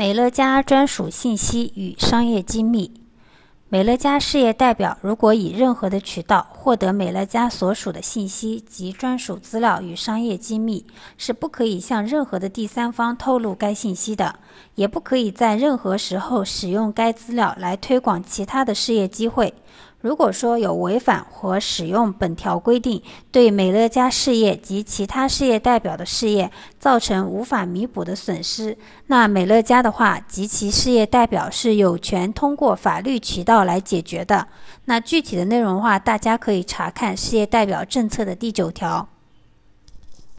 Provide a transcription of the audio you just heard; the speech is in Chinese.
美乐家专属信息与商业机密。美乐家事业代表如果以任何的渠道获得美乐家所属的信息及专属资料与商业机密，是不可以向任何的第三方透露该信息的，也不可以在任何时候使用该资料来推广其他的事业机会。如果说有违反和使用本条规定，对美乐家事业及其他事业代表的事业造成无法弥补的损失，那美乐家的话及其事业代表是有权通过法律渠道来解决的。那具体的内容的话，大家可以查看事业代表政策的第九条。